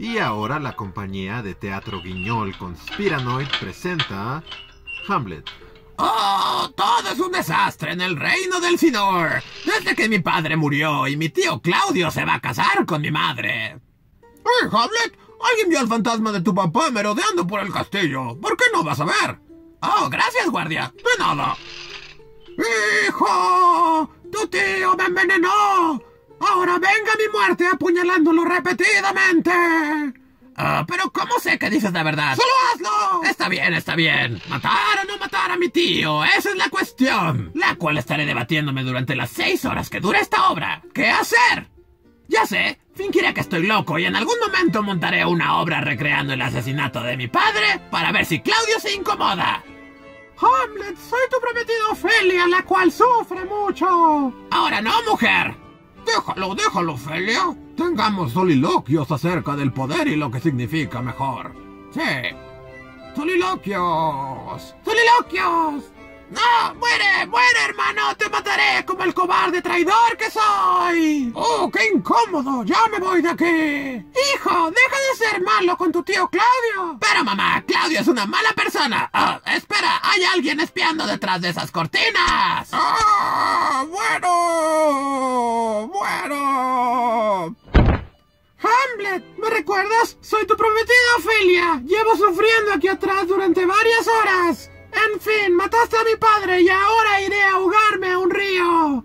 Y ahora la compañía de teatro Guiñol Conspiranoid presenta Hamlet. ¡Oh! Todo es un desastre en el reino del Sidor. Desde que mi padre murió y mi tío Claudio se va a casar con mi madre. ¡Hey, Hamlet! Alguien vio al fantasma de tu papá merodeando por el castillo. ¿Por qué no vas a ver? Oh, gracias, guardia. De nada. ¡Hijo! ¡Tu tío me envenenó! Ahora venga mi muerte apuñalándolo repetidamente. Ah, pero ¿cómo sé que dices la verdad? ¡Solo hazlo! Está bien, está bien. Matar o no matar a mi tío, esa es la cuestión. La cual estaré debatiéndome durante las seis horas que dura esta obra. ¿Qué hacer? Ya sé, fingiré que estoy loco y en algún momento montaré una obra recreando el asesinato de mi padre para ver si Claudio se incomoda. Hamlet, soy tu prometida Ofelia, la cual sufre mucho. Ahora no, mujer. Déjalo, déjalo, Ofelia. Tengamos soliloquios acerca del poder y lo que significa mejor. Sí. Soliloquios. Soliloquios. ¡No! ¡Muere! ¡Muere, hermano! ¡Te mataré como el cobarde traidor que soy! ¡Oh, qué incómodo! ¡Ya me voy de aquí! ¡Hijo, deja de ser malo con tu tío Claudio! Pero mamá, Claudio es una mala persona. Ah, espera, hay alguien espiando detrás de esas cortinas. ¡Ah! ¡Bueno! ¡Bueno! Hamlet, ¿me recuerdas? Soy tu prometida Ophelia. Llevo sufriendo aquí atrás durante varias horas. En fin, mataste a mi padre y ahora iré a ahogarme a un río.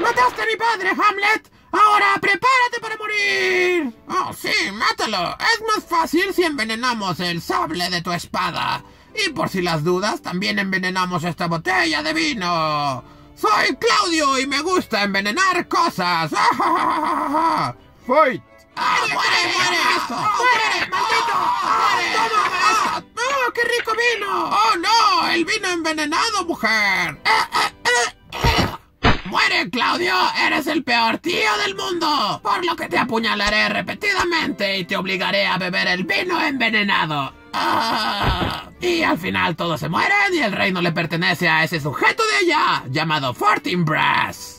mataste a mi padre, Hamlet. Ahora prepárate para morir. Oh, sí, mátalo. Es más fácil si envenenamos el sable de tu espada. Y por si las dudas, también envenenamos esta botella de vino. Soy Claudio y me gusta envenenar cosas. Fight. ¡Ah, muere, muere! esto! ¡Muere, maldito! ¡Ah, toma esto! ¡Oh, qué rico vino! ¡Oh, no! ¡El vino envenenado, mujer! ¡Muere, Claudio! ¡Eres el peor tío del mundo! Por lo que te apuñalaré repetidamente y te obligaré a beber el vino envenenado. Ah, y al final todos se mueren y el reino le pertenece a ese sujeto de allá, llamado Fortinbras. Brass.